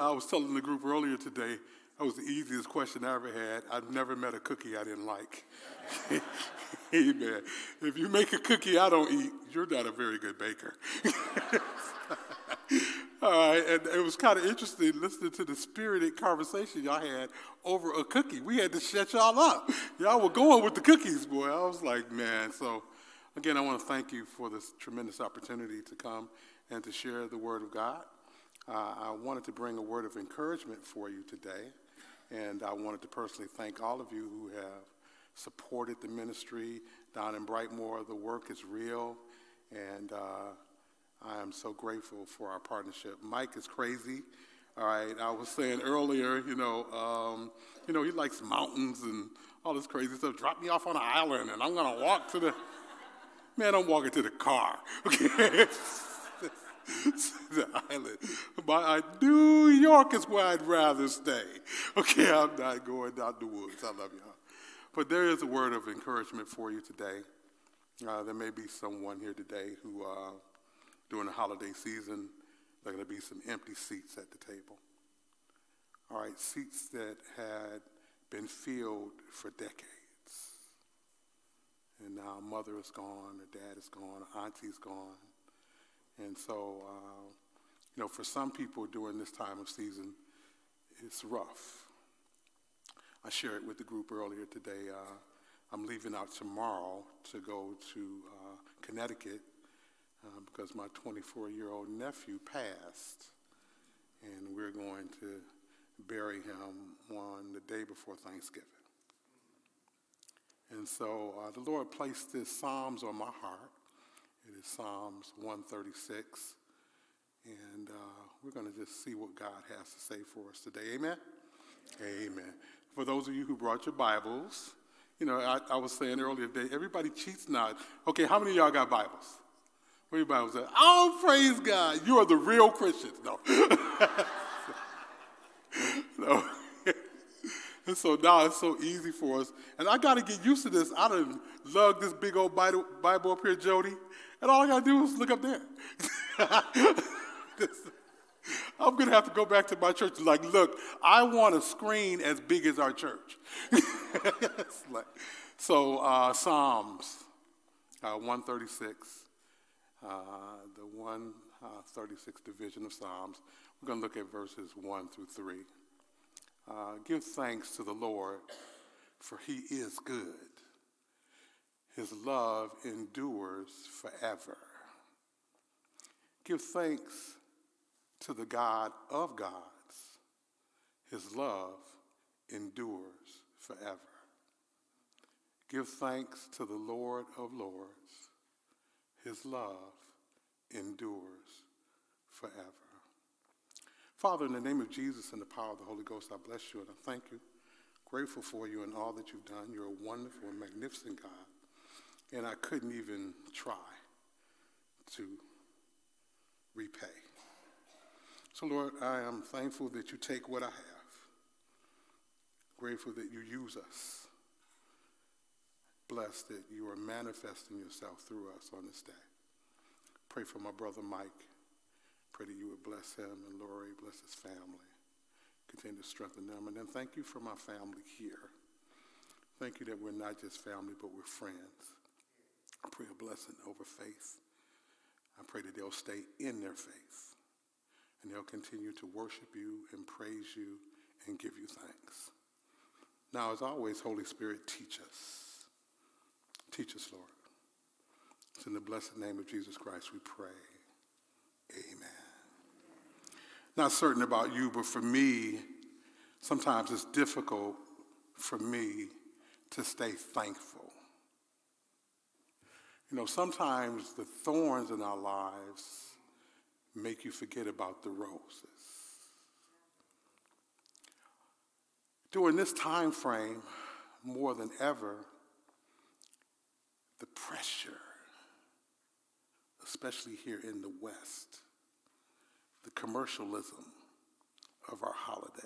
I was telling the group earlier today, that was the easiest question I ever had. I've never met a cookie I didn't like. Amen. If you make a cookie I don't eat, you're not a very good baker. All right, and it was kind of interesting listening to the spirited conversation y'all had over a cookie. We had to shut y'all up. Y'all were going with the cookies, boy. I was like, man. So, again, I want to thank you for this tremendous opportunity to come and to share the Word of God. Uh, I wanted to bring a word of encouragement for you today, and I wanted to personally thank all of you who have supported the ministry down in Brightmoor. The work is real, and uh, I am so grateful for our partnership. Mike is crazy. All right, I was saying earlier, you know, um, you know, he likes mountains and all this crazy stuff. Drop me off on an island, and I'm gonna walk to the. Man, I'm walking to the car. Okay, the island. But uh, New York is where I'd rather stay. Okay, I'm not going down the woods. I love y'all. But there is a word of encouragement for you today. Uh, there may be someone here today who. Uh, during the holiday season, there are going to be some empty seats at the table. All right, seats that had been filled for decades. And now mother is gone, the dad is gone, auntie's gone. And so, uh, you know, for some people during this time of season, it's rough. I shared it with the group earlier today. Uh, I'm leaving out tomorrow to go to uh, Connecticut uh, because my 24 year old nephew passed, and we're going to bury him on the day before Thanksgiving. And so uh, the Lord placed this Psalms on my heart. It is Psalms 136. And uh, we're going to just see what God has to say for us today. Amen? Amen. For those of you who brought your Bibles, you know, I, I was saying earlier today, everybody cheats now. Okay, how many of y'all got Bibles? Everybody was like, oh, praise God. You are the real Christians. No. no. and so now it's so easy for us. And I got to get used to this. I done lug this big old Bible up here, Jody. And all I got to do is look up there. I'm to have to go back to my church and like, look, I want a screen as big as our church. like, so uh, Psalms uh, 136 uh, the 136th uh, division of Psalms. We're to look at verses 1 through 3. Uh, give thanks to the Lord, for he is good. His love endures forever. Give thanks to the God of gods. His love endures forever. Give thanks to the Lord of lords. His love endures forever. Father, in the name of Jesus and the power of the Holy Ghost, I bless you and I thank you. Grateful for you and all that you've done. You're a wonderful and magnificent God. And I couldn't even try to repay. So, Lord, I am thankful that you take what I have. Grateful that you use us blessed that you are manifesting yourself through us on this day. Pray for my brother Mike. Pray that you would bless him and Lori, bless his family. Continue to strengthen them. And then thank you for my family here. Thank you that we're not just family, but we're friends. I pray a blessing over faith. I pray that they'll stay in their faith and they'll continue to worship you and praise you and give you thanks. Now, as always, Holy Spirit, teach us. Teach us, Lord. It's in the blessed name of Jesus Christ we pray. Amen. Not certain about you, but for me, sometimes it's difficult for me to stay thankful. You know, sometimes the thorns in our lives make you forget about the roses. During this time frame, more than ever, the pressure, especially here in the West, the commercialism of our holidays,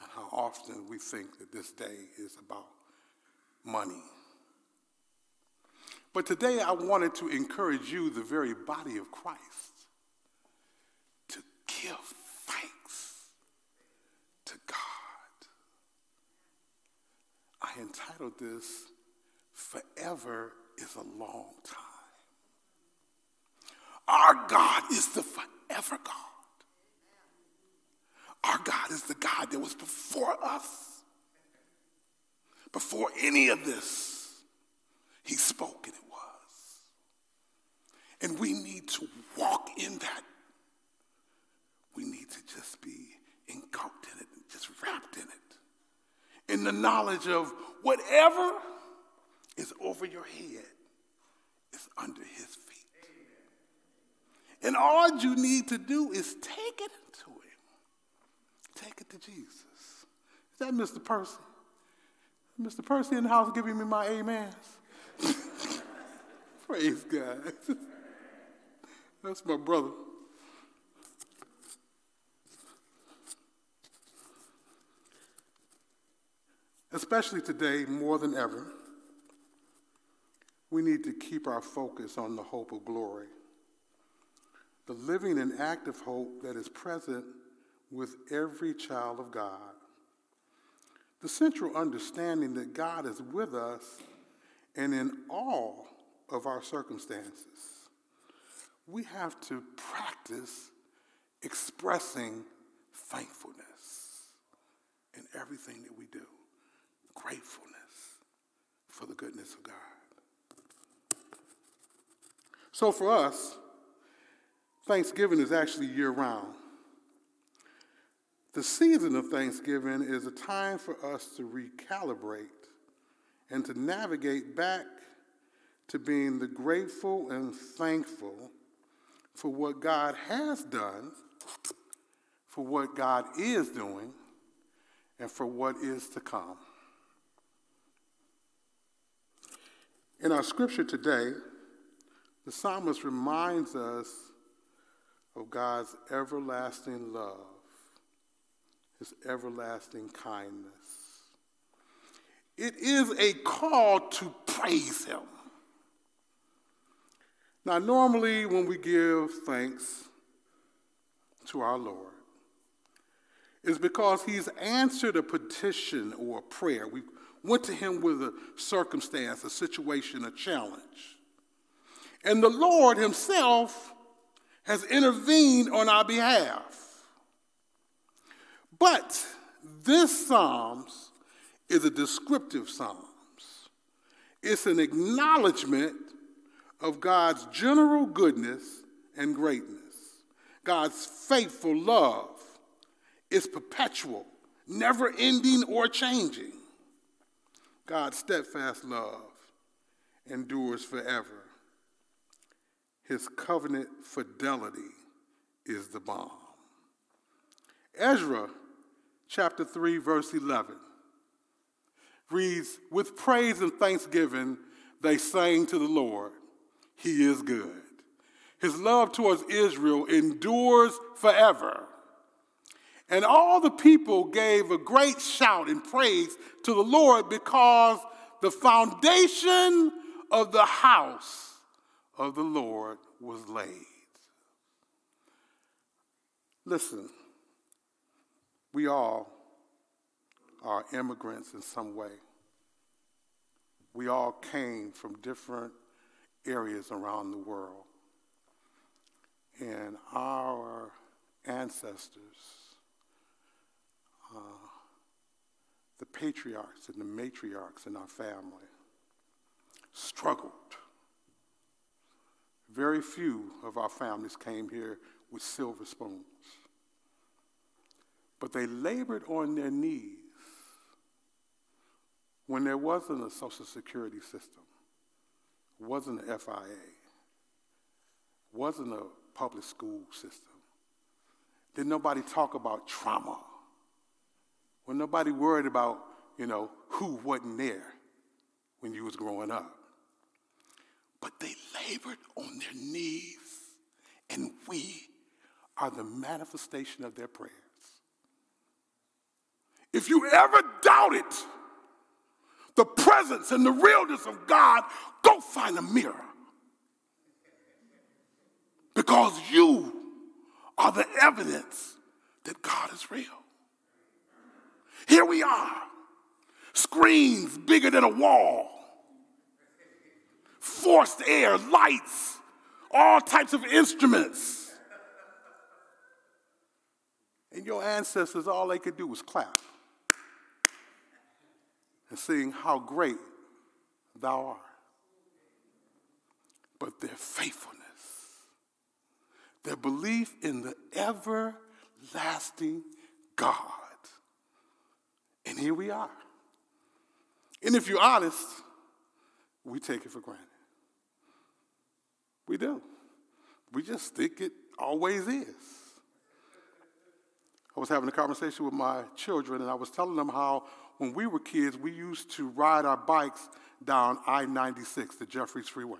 and how often we think that this day is about money. But today I wanted to encourage you, the very body of Christ, to give thanks to God. I entitled this, Forever is a Long Time. Our God is the forever God. Our God is the God that was before us. Before any of this, He spoke and it was. And we need to walk in that. We need to just be engulfed in it, just wrapped in it. In the knowledge of whatever is over your head is under His feet. And all you need to do is take it to Him. Take it to Jesus. Is that Mr. Percy? Mr. Percy in the house giving me my amens. Praise God. That's my brother. Especially today, more than ever, we need to keep our focus on the hope of glory the living and active hope that is present with every child of God. The central understanding that God is with us and in all of our circumstances. We have to practice expressing thankfulness in everything that we do, gratefulness for the goodness of God. So for us, Thanksgiving is actually year round. The season of Thanksgiving is a time for us to recalibrate and to navigate back to being the grateful and thankful for what God has done, for what God is doing, and for what is to come. In our scripture today, the psalmist reminds us of God's everlasting love, his everlasting kindness. It is a call to praise him. Now, normally when we give thanks to our Lord, it's because he's answered a petition or a prayer. We went to him with a circumstance, a situation, a challenge. And the Lord himself has intervened on our behalf. But this Psalms is a descriptive Psalms. It's an acknowledgement of God's general goodness and greatness. God's faithful love is perpetual, never ending or changing. God's steadfast love endures forever. His covenant fidelity is the bomb. Ezra chapter 3, verse 11 reads With praise and thanksgiving, they sang to the Lord, He is good. His love towards Israel endures forever. And all the people gave a great shout and praise to the Lord because the foundation of the house of the Lord was laid. Listen, we all are immigrants in some way. We all came from different areas around the world. And our ancestors, uh, the patriarchs and the matriarchs in our family, struggled very few of our families came here with silver spoons. But they labored on their knees when there wasn't a Social Security system, wasn't an FIA, wasn't a public school system. Did nobody talk about trauma? When nobody worried about, you know, who wasn't there when you was growing up. But they labored on their knees, and we are the manifestation of their prayers. If you ever doubted the presence and the realness of God, go find a mirror. Because you are the evidence that God is real. Here we are. Screens bigger than a wall. Forced air, lights, all types of instruments. And your ancestors, all they could do was clap and seeing how great thou art. But their faithfulness, their belief in the everlasting God. And here we are. And if you're honest, we take it for granted. We do. We just think it always is. I was having a conversation with my children, and I was telling them how when we were kids, we used to ride our bikes down I 96, the Jeffries Freeway,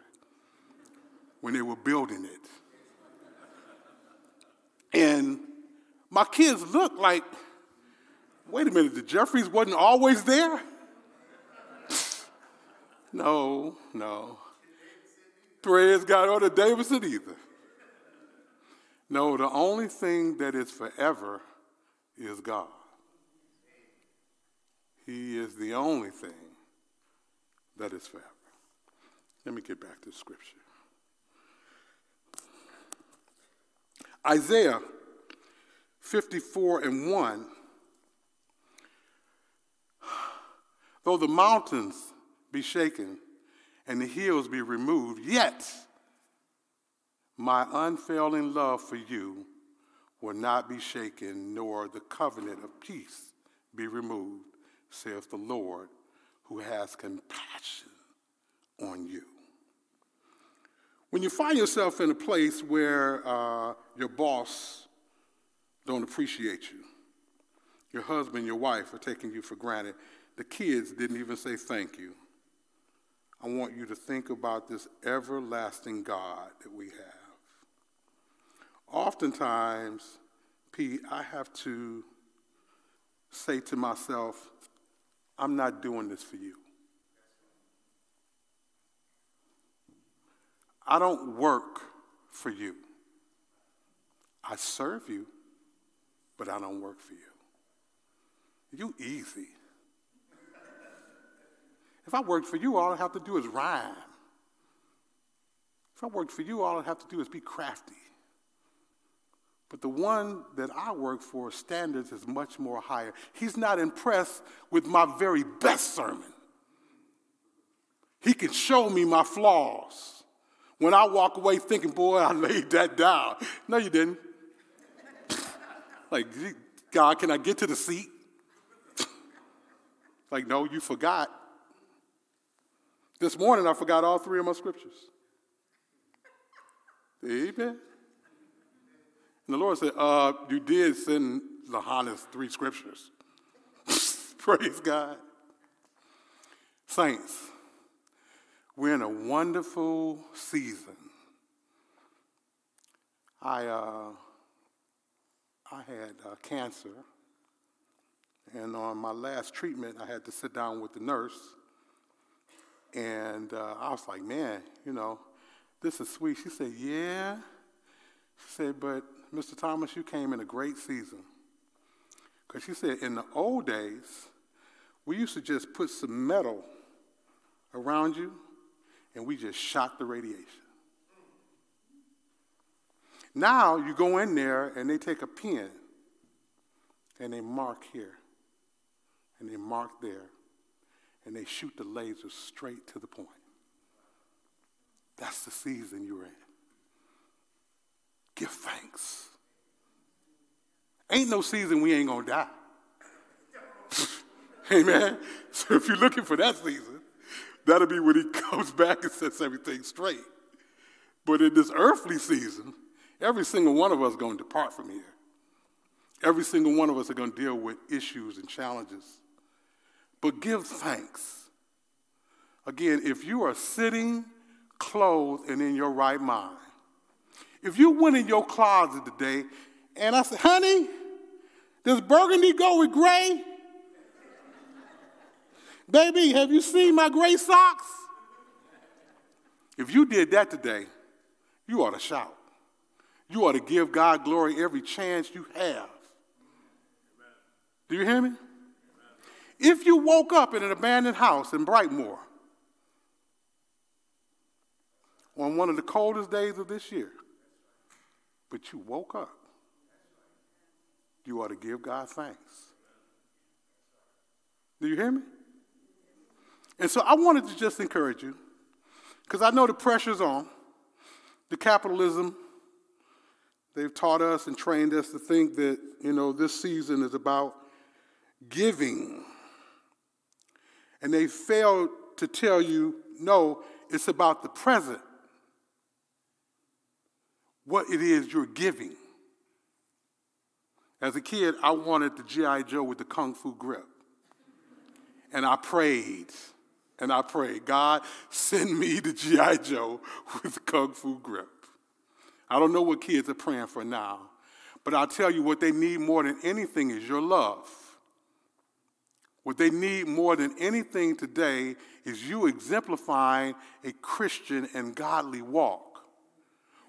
when they were building it. And my kids looked like, wait a minute, the Jeffries wasn't always there? no, no. Praise God, or the Davidson either. No, the only thing that is forever is God. He is the only thing that is forever. Let me get back to scripture. Isaiah 54 and 1. Though the mountains be shaken and the hills be removed, yet my unfailing love for you will not be shaken, nor the covenant of peace be removed, saith the Lord, who has compassion on you. When you find yourself in a place where uh, your boss don't appreciate you, your husband, your wife are taking you for granted, the kids didn't even say thank you. I want you to think about this everlasting God that we have. Oftentimes, Pete, I have to say to myself, I'm not doing this for you. I don't work for you. I serve you, but I don't work for you. You easy. If I worked for you, all I'd have to do is rhyme. If I worked for you, all I'd have to do is be crafty. But the one that I work for, standards is much more higher. He's not impressed with my very best sermon. He can show me my flaws. When I walk away thinking, boy, I laid that down. No, you didn't. like, God, can I get to the seat? like, no, you forgot. This morning I forgot all three of my scriptures. Amen. And the Lord said, uh, You did send Lahanis three scriptures. Praise God. Saints, we're in a wonderful season. I, uh, I had uh, cancer, and on my last treatment, I had to sit down with the nurse. And uh, I was like, man, you know, this is sweet. She said, yeah. She said, but Mr. Thomas, you came in a great season. Because she said, in the old days, we used to just put some metal around you and we just shot the radiation. Now you go in there and they take a pen and they mark here and they mark there and they shoot the laser straight to the point. That's the season you're in give thanks. Ain't no season we ain't gonna die. Amen. So if you're looking for that season, that'll be when he comes back and sets everything straight. But in this earthly season, every single one of us to depart from here. Every single one of us are to deal with issues and challenges. But give thanks. Again, if you are sitting, clothed, and in your right mind, if you went in your closet today and I said, honey, does burgundy go with gray? Baby, have you seen my gray socks? If you did that today, you ought to shout. You ought to give God glory every chance you have. Do you hear me? If you woke up in an abandoned house in Brightmoor on one of the coldest days of this year, but you woke up, you ought to give God thanks. Do you hear me? And so I wanted to just encourage you, because I know the pressure's on. The capitalism, they've taught us and trained us to think that, you know, this season is about giving. And they failed to tell you, no, it's about the present, what it is you're giving. As a kid, I wanted the G.I. Joe with the Kung Fu grip. And I prayed, and I prayed, God, send me the G.I. Joe with the Kung Fu grip. I don't know what kids are praying for now, but I'll tell you what they need more than anything is your love. What they need more than anything today is you exemplifying a Christian and godly walk.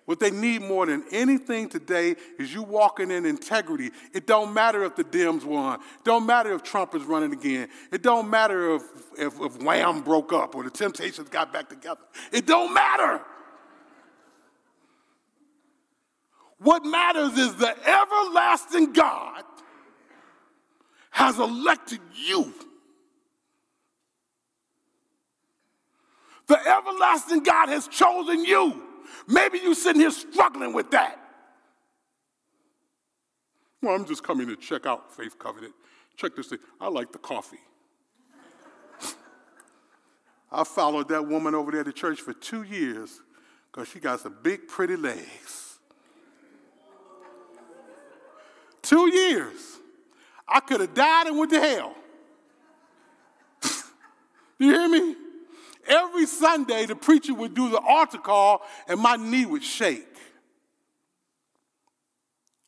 What they need more than anything today is you walking in integrity. It don't matter if the Dems won. It don't matter if Trump is running again. It don't matter if, if, if Wham broke up or the Temptations got back together. It don't matter. What matters is the everlasting God has elected you. The everlasting God has chosen you. Maybe you're sitting here struggling with that. Well, I'm just coming to check out Faith Covenant. Check this thing. I like the coffee. I followed that woman over there to church for two years because she got some big, pretty legs. Two years. I could have died and went to hell. Do you hear me? Every Sunday, the preacher would do the altar call, and my knee would shake.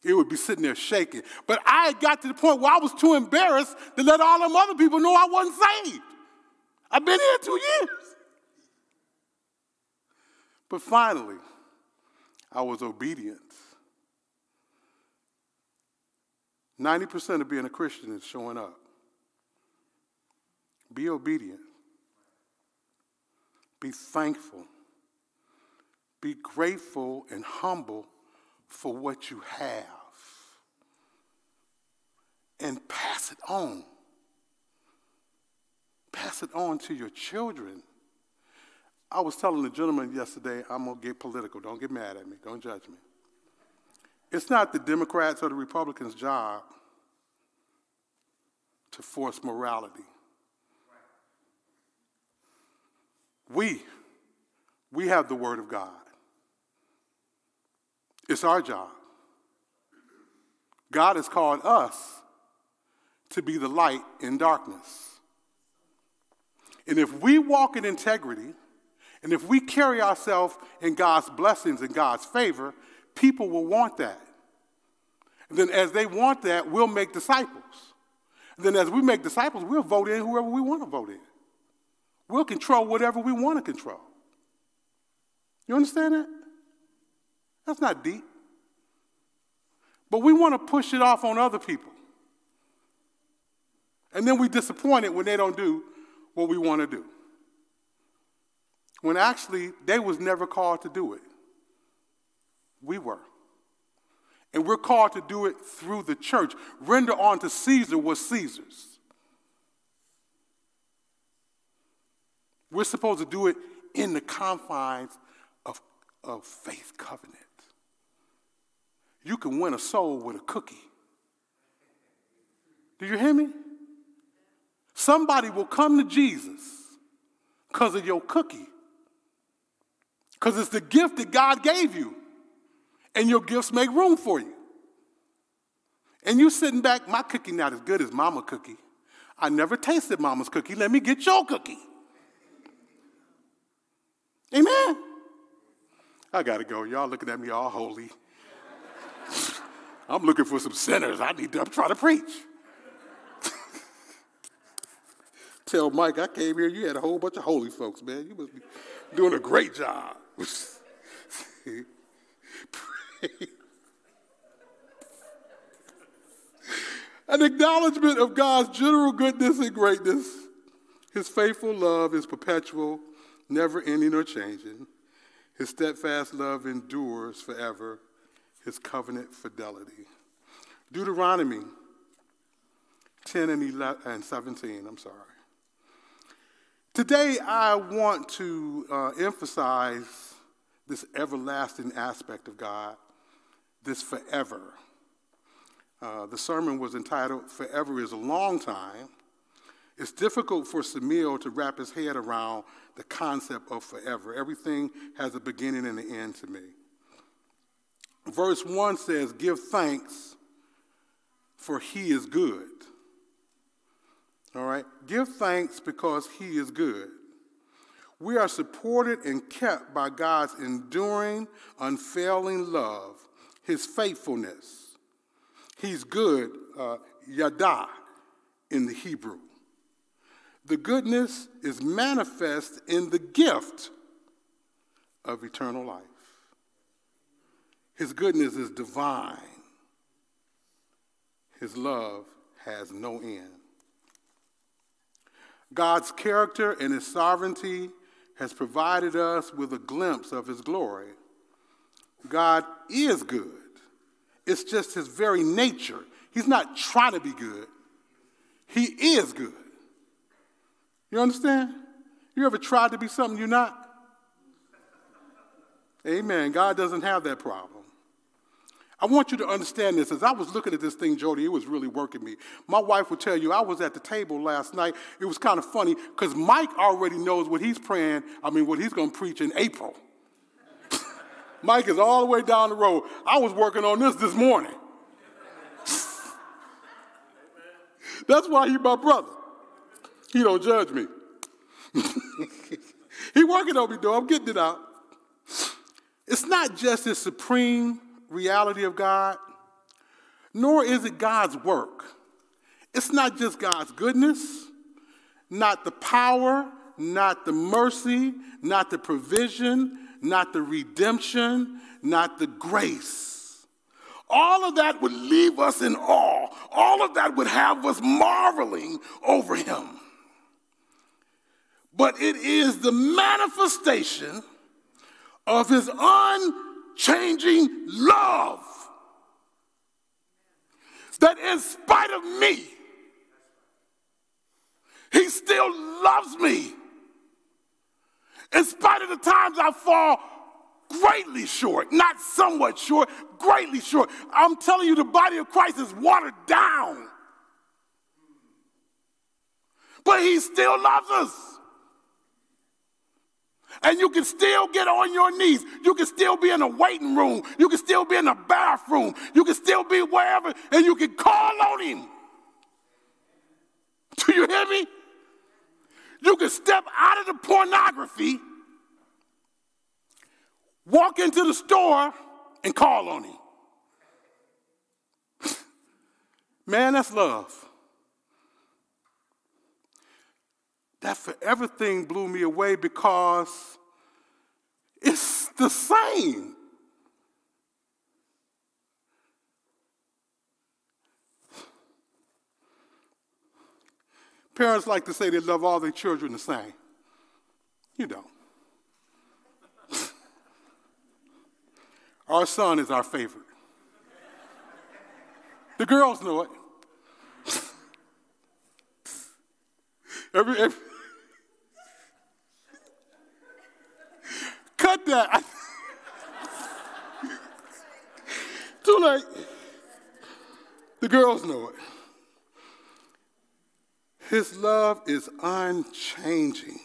It would be sitting there shaking. But I had got to the point where I was too embarrassed to let all them other people know I wasn't saved. I've been here two years. But finally, I was obedient. 90% of being a Christian is showing up. Be obedient. Be thankful. Be grateful and humble for what you have. And pass it on. Pass it on to your children. I was telling the gentleman yesterday, I'm going to get political. Don't get mad at me. Don't judge me. It's not the Democrats or the Republicans' job to force morality. We, we have the Word of God. It's our job. God has called us to be the light in darkness. And if we walk in integrity, and if we carry ourselves in God's blessings and God's favor, people will want that. And then as they want that, we'll make disciples. And then as we make disciples, we'll vote in whoever we want to vote in. We'll control whatever we want to control. You understand that? That's not deep. But we want to push it off on other people. And then we disappointed when they don't do what we want to do. When actually they was never called to do it. We were. And we're called to do it through the church. Render unto Caesar what Caesar's. We're supposed to do it in the confines of, of faith covenant. You can win a soul with a cookie. Do you hear me? Somebody will come to Jesus because of your cookie. Because it's the gift that God gave you. And your gifts make room for you. And you sitting back, my cookie not as good as mama cookie. I never tasted mama's cookie. Let me get your cookie. Amen. I got to go. Y'all looking at me all holy. I'm looking for some sinners. I need to, I'm to preach. Tell Mike I came here, you had a whole bunch of holy folks, man. You must be doing a great job. An acknowledgement of God's general goodness and greatness. His faithful love is perpetual, never ending or changing. His steadfast love endures forever, his covenant fidelity. Deuteronomy 10 and, 11, and 17, I'm sorry. Today, I want to uh, emphasize this everlasting aspect of God, this forever. Uh, the sermon was entitled Forever is a Long Time. It's difficult for Samil to wrap his head around the concept of forever. Everything has a beginning and an end to me. Verse 1 says, Give thanks, for he is good. All right? Give thanks because he is good. We are supported and kept by God's enduring, unfailing love, his faithfulness. He's good, uh, yada in the Hebrew. The goodness is manifest in the gift of eternal life. His goodness is divine. His love has no end. God's character and his sovereignty has provided us with a glimpse of his glory. God is good. It's just his very nature. He's not trying to be good. He is good. You understand? You ever tried to be something you're not? Amen. God doesn't have that problem. I want you to understand this. As I was looking at this thing, Jody, it was really working me. My wife would tell you, I was at the table last night. It was kind of funny because Mike already knows what he's praying, I mean, what he's going to preach in April. Mike is all the way down the road. I was working on this this morning. That's why he's my brother. He don't judge me. he working on me, though. I'm getting it out. It's not just his supreme reality of God, nor is it God's work. It's not just God's goodness, not the power, not the mercy, not the provision, not the redemption, not the grace. All of that would leave us in awe. All of that would have us marveling over him. But it is the manifestation of his unchanging love. That in spite of me, he still loves me. In spite of the times I fall greatly short, not somewhat short, greatly short. I'm telling you, the body of Christ is watered down. But he still loves us. And you can still get on your knees. You can still be in a waiting room. You can still be in a bathroom. You can still be wherever, and you can call on him. Do you hear me? You can step out of the pornography, walk into the store, and call on him. Man, that's love. That forever thing blew me away because it's the same. Parents like to say they love all their children the same. You don't. our son is our favorite. The girls know it. every, every Cut that. Too late. The girls know it. His love is unchanging.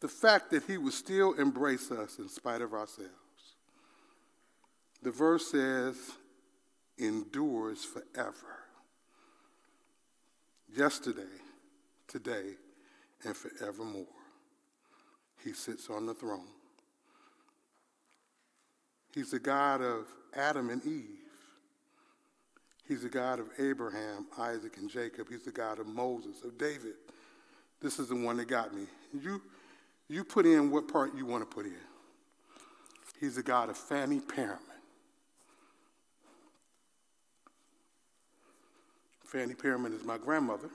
The fact that he would still embrace us in spite of ourselves. The verse says, endures forever. Yesterday, today, and forevermore. He sits on the throne. He's the God of Adam and Eve. He's the God of Abraham, Isaac, and Jacob. He's the God of Moses, of David. This is the one that got me. You, you put in what part you want to put in. He's the God of Fanny Perriman. Fanny Perriman is my grandmother.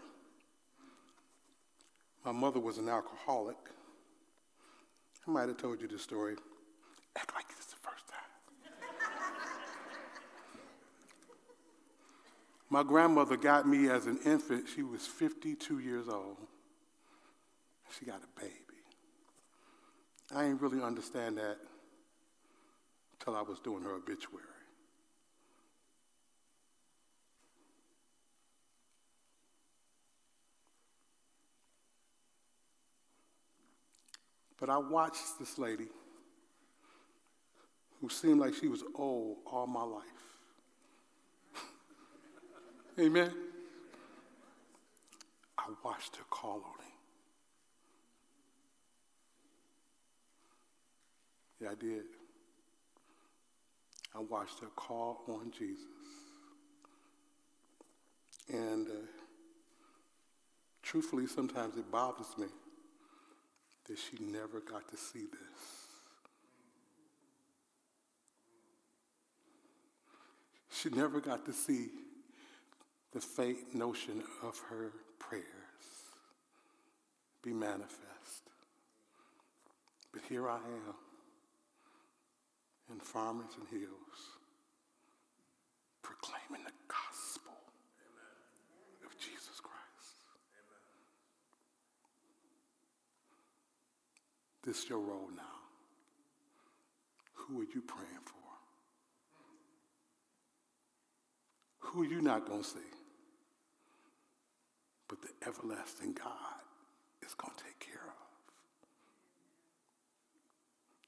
My mother was an alcoholic. I might have told you this story. Act like it's the first time. my grandmother got me as an infant. She was 52 years old. She got a baby. I didn't really understand that until I was doing her obituary. But I watched this lady who seemed like she was old all my life. Amen. I watched her call on him. Yeah, I did. I watched her call on Jesus. And uh, truthfully, sometimes it bothers me that she never got to see this. She never got to see the faint notion of her prayers be manifest. But here I am in and Hills proclaiming the gospel Amen. of Jesus Christ. Amen. This is your role now. Who are you praying for? Who are you not going to see? But the everlasting God is going to take care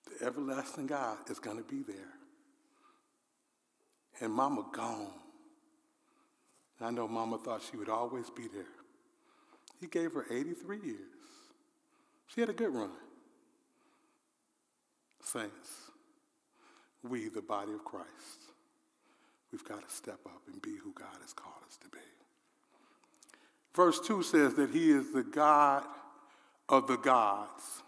of. The everlasting God is going to be there. And mama gone. I know mama thought she would always be there. He gave her 83 years. She had a good run. Saints, we, the body of Christ, we've got to step up and be who God has called us to be. Verse 2 says that He is the God of the gods.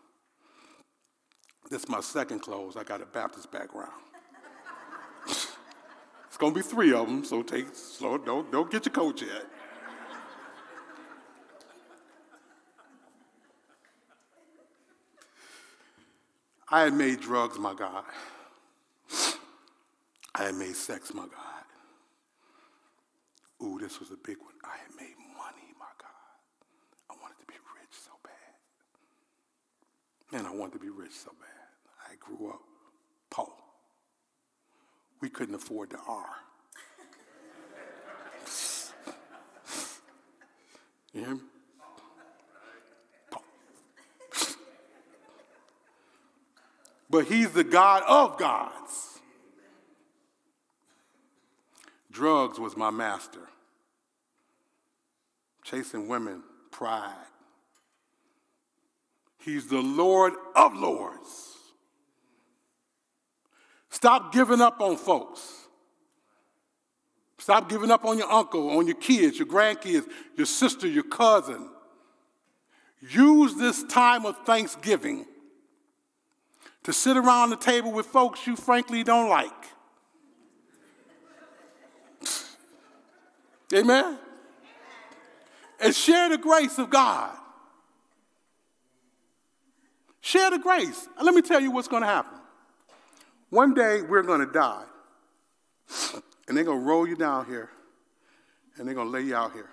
This is my second close. I got a Baptist background. it's going to be three of them, so take slow. Don't, don't get your coat yet. I had made drugs my God. I had made sex my God. Ooh, this was a big one. I had made money my God. I wanted to be rich so bad. Man, I wanted to be rich so bad. I grew up poor. We couldn't afford the R. you hear me? But he's the God of gods. Drugs was my master. Chasing women, pride. He's the Lord of lords. Stop giving up on folks. Stop giving up on your uncle, on your kids, your grandkids, your sister, your cousin. Use this time of Thanksgiving to sit around the table with folks you frankly don't like. Amen? And share the grace of God. Share the grace. Let me tell you what's going to happen. One day we're going to die, and they're going to roll you down here, and they're going to lay you out here.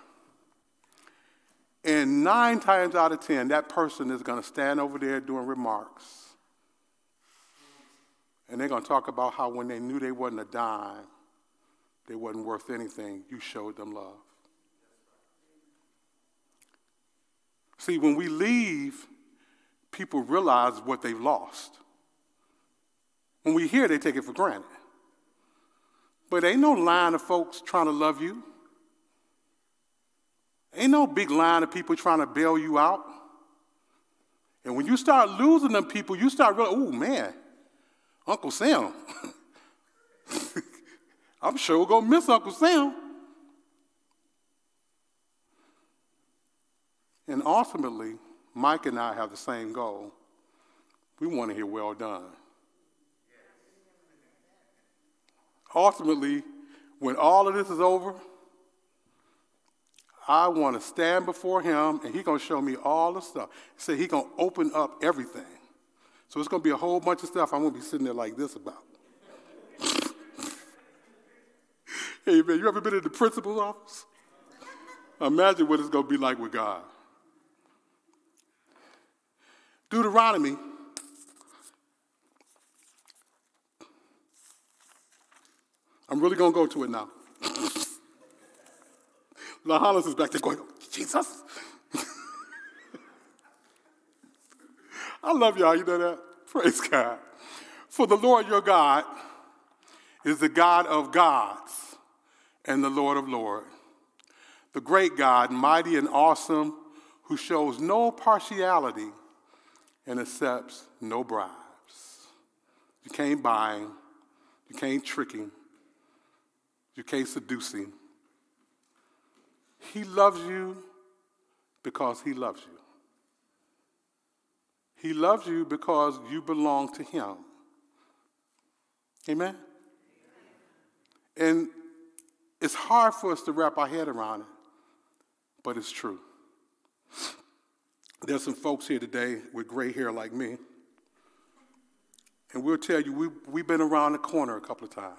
And nine times out of ten, that person is going to stand over there doing remarks and they're going to talk about how when they knew they wasn't a dime, they wasn't worth anything, you showed them love. See, when we leave, people realize what they've lost. When we hear, they take it for granted. But ain't no line of folks trying to love you. Ain't no big line of people trying to bail you out. And when you start losing them people, you start realizing, oh man, Uncle Sam. I'm sure we're going to miss Uncle Sam. And ultimately, Mike and I have the same goal. We want to hear well done. Ultimately, when all of this is over, I want to stand before him and he's going to show me all the stuff. He said he's going to open up everything. So it's going to be a whole bunch of stuff I'm going to be sitting there like this about. hey, man, you ever been in the principal's office? Imagine what it's going to be like with God. Deuteronomy I'm really going to go to it now. Lahalis is back there going, Jesus. I love y'all, you know that? Praise God. For the Lord your God is the God of gods and the Lord of lords, the great God, mighty and awesome, who shows no partiality and accepts no bribes. You can't buy him, you can't trick him, you can't seduce him. He loves you because he loves you. He loves you because you belong to him. Amen? And it's hard for us to wrap our head around it, but it's true. There's some folks here today with gray hair like me, and we'll tell you we, we've been around the corner a couple of times.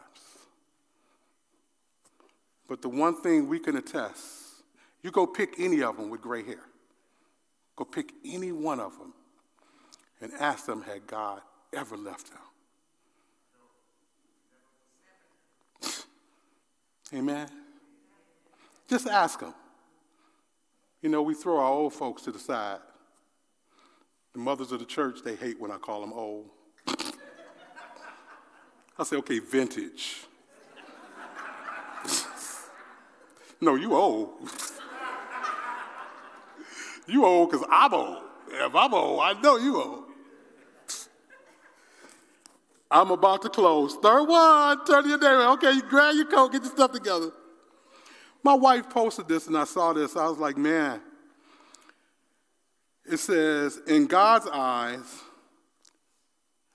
But the one thing we can attest, you go pick any of them with gray hair. Go pick any one of them and ask them, had God ever left them? Amen. Just ask them. You know, we throw our old folks to the side. The mothers of the church, they hate when I call them old. I say, okay, vintage. No, you old. you old because I'm old. If I'm old, I know you old. I'm about to close. Third one, turn to your neighbor. Okay, grab your coat, get your stuff together. My wife posted this and I saw this. I was like, man. It says, in God's eyes,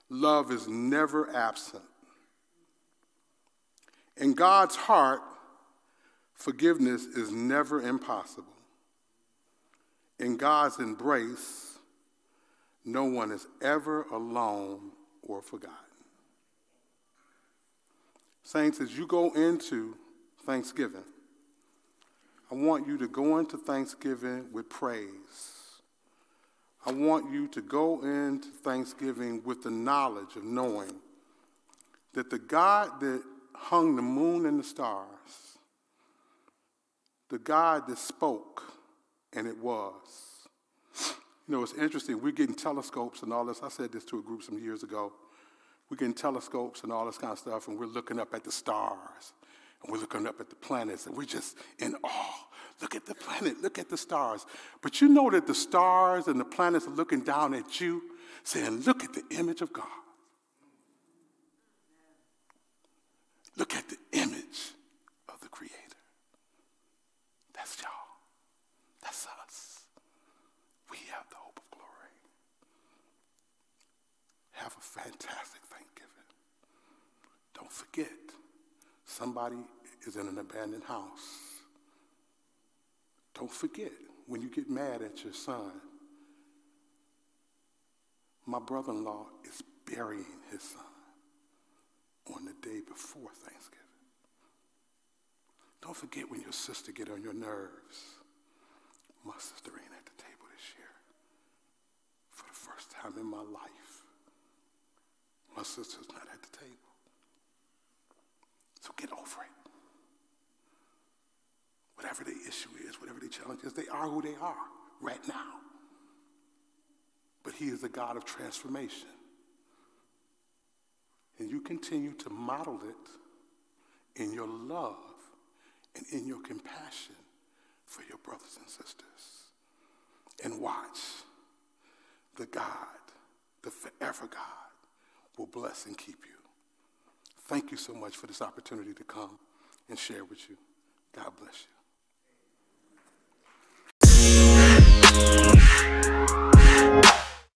love is never absent. In God's heart, Forgiveness is never impossible. In God's embrace, no one is ever alone or forgotten. Saints, as you go into Thanksgiving, I want you to go into Thanksgiving with praise. I want you to go into Thanksgiving with the knowledge of knowing that the God that hung the moon and the stars the God that spoke, and it was. You know, it's interesting. We're getting telescopes and all this. I said this to a group some years ago. We're getting telescopes and all this kind of stuff, and we're looking up at the stars, and we're looking up at the planets, and we're just in awe. Look at the planet, look at the stars. But you know that the stars and the planets are looking down at you, saying, Look at the image of God. Look at the image of the Creator. that's y'all. That's us. We have the hope of glory. Have a fantastic Thanksgiving. Don't forget, somebody is in an abandoned house. Don't forget, when you get mad at your son, my brother in law is burying his son on the day before Thanksgiving. Don't forget when your sister get on your nerves. My sister ain't at the table this year. For the first time in my life, my sister's not at the table. So get over it. Whatever the issue is, whatever the challenge is, they are who they are right now. But he is the God of transformation. And you continue to model it in your love and in your compassion for your brothers and sisters. And watch the God, the forever God, will bless and keep you. Thank you so much for this opportunity to come and share with you. God bless you.